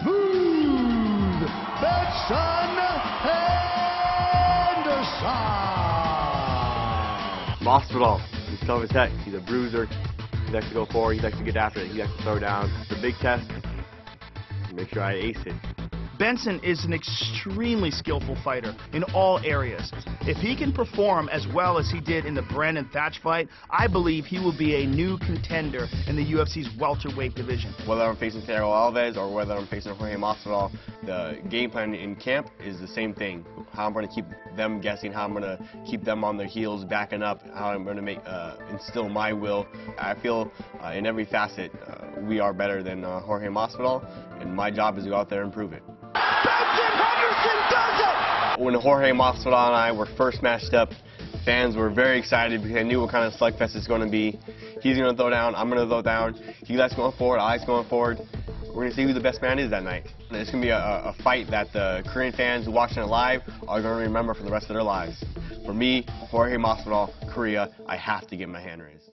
Smooth Benson Henderson. Masvidal, he's tough as heck. He's a bruiser. He likes to go forward. He likes to get after it. He likes to throw down. It's a big test. Make sure I ace it. Benson is an extremely skillful fighter in all areas. If he can perform as well as he did in the Brandon Thatch fight, I believe he will be a new contender in the UFC's welterweight division. Whether I'm facing Thiago Alves or whether I'm facing Jorge Masvidal, the game plan in camp is the same thing. How I'm going to keep them guessing, how I'm going to keep them on their heels, backing up, how I'm going to make uh, instill my will. I feel uh, in every facet uh, we are better than uh, Jorge Masvidal, and my job is to go out there and prove it. When Jorge Masvidal and I were first matched up, fans were very excited because they knew what kind of slugfest it's going to be. He's going to throw down, I'm going to throw down. He likes going forward, I like going forward. We're going to see who the best man is that night. It's going to be a, a fight that the Korean fans watching it live are going to remember for the rest of their lives. For me, Jorge Masvidal, Korea, I have to get my hand raised.